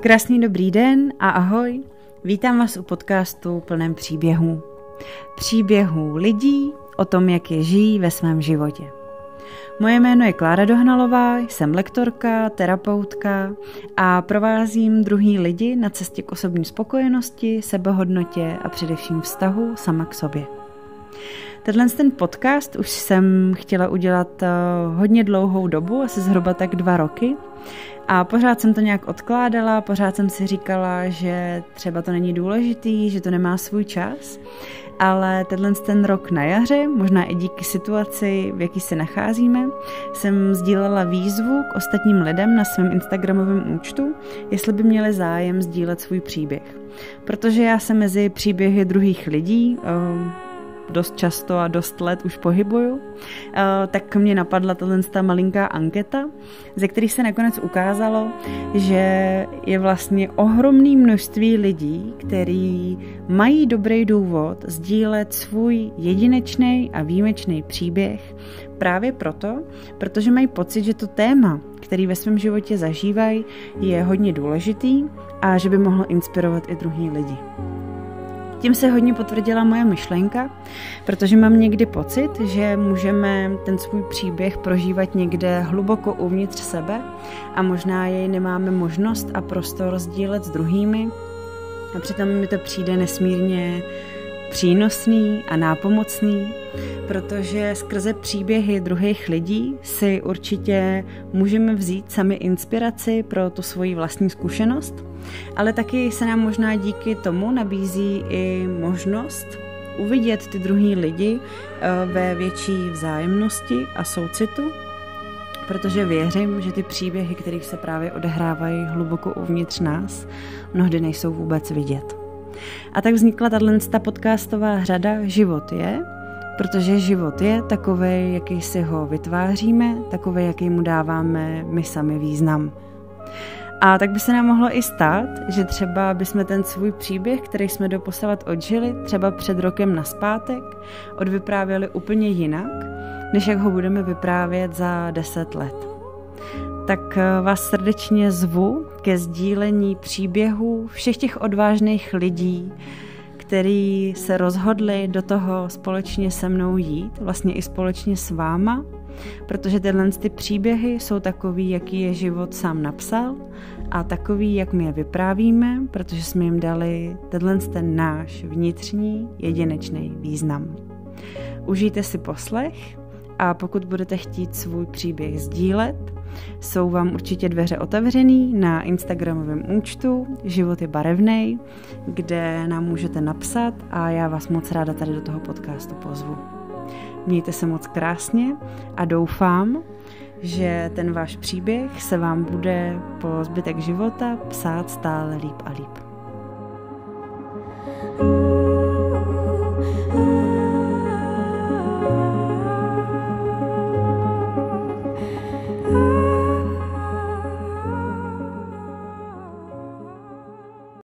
Krásný dobrý den a ahoj. Vítám vás u podcastu plném příběhů. Příběhů lidí o tom, jak je žijí ve svém životě. Moje jméno je Klára Dohnalová, jsem lektorka, terapeutka a provázím druhý lidi na cestě k osobní spokojenosti, sebehodnotě a především vztahu sama k sobě. Tenhle ten podcast už jsem chtěla udělat eh, hodně dlouhou dobu, asi zhruba tak dva roky. A pořád jsem to nějak odkládala, pořád jsem si říkala, že třeba to není důležitý, že to nemá svůj čas. Ale tenhle ten rok na jaře, možná i díky situaci, v jaký se nacházíme, jsem sdílela výzvu k ostatním lidem na svém Instagramovém účtu, jestli by měli zájem sdílet svůj příběh. Protože já se mezi příběhy druhých lidí eh, dost často a dost let už pohybuju, eh, tak mě napadla tato malinká anketa, ze kterých se nakonec ukázalo, že je vlastně ohromné množství lidí, kteří mají dobrý důvod sdílet svůj jedinečný a výjimečný příběh právě proto, protože mají pocit, že to téma, který ve svém životě zažívají, je hodně důležitý a že by mohlo inspirovat i druhý lidi. Tím se hodně potvrdila moje myšlenka, protože mám někdy pocit, že můžeme ten svůj příběh prožívat někde hluboko uvnitř sebe a možná jej nemáme možnost a prostor sdílet s druhými. A přitom mi to přijde nesmírně přínosný a nápomocný, protože skrze příběhy druhých lidí si určitě můžeme vzít sami inspiraci pro tu svoji vlastní zkušenost, ale taky se nám možná díky tomu nabízí i možnost uvidět ty druhý lidi eh, ve větší vzájemnosti a soucitu, protože věřím, že ty příběhy, kterých se právě odehrávají hluboko uvnitř nás, mnohdy nejsou vůbec vidět. A tak vznikla tato podcastová řada Život je, protože život je takový, jaký si ho vytváříme, takový, jaký mu dáváme my sami význam. A tak by se nám mohlo i stát, že třeba bychom ten svůj příběh, který jsme doposavat odžili, třeba před rokem na zpátek, odvyprávěli úplně jinak, než jak ho budeme vyprávět za deset let tak eh, vás srdečně zvu ke sdílení příběhů všech těch odvážných lidí, který se rozhodli do toho společně se mnou jít, vlastně i společně s váma, protože tyhle ty příběhy jsou takový, jaký je život sám napsal a takový, jak my je vyprávíme, protože jsme jim dali tenhle ten náš vnitřní jedinečný význam. Užijte si poslech a pokud budete chtít svůj příběh sdílet, jsou vám určitě dveře otevřený na Instagramovém účtu Život je barevný, kde nám můžete napsat a já vás moc ráda tady do toho podcastu pozvu. Mějte se moc krásně a doufám, že ten váš příběh se vám bude po zbytek života psát stále líp a líp.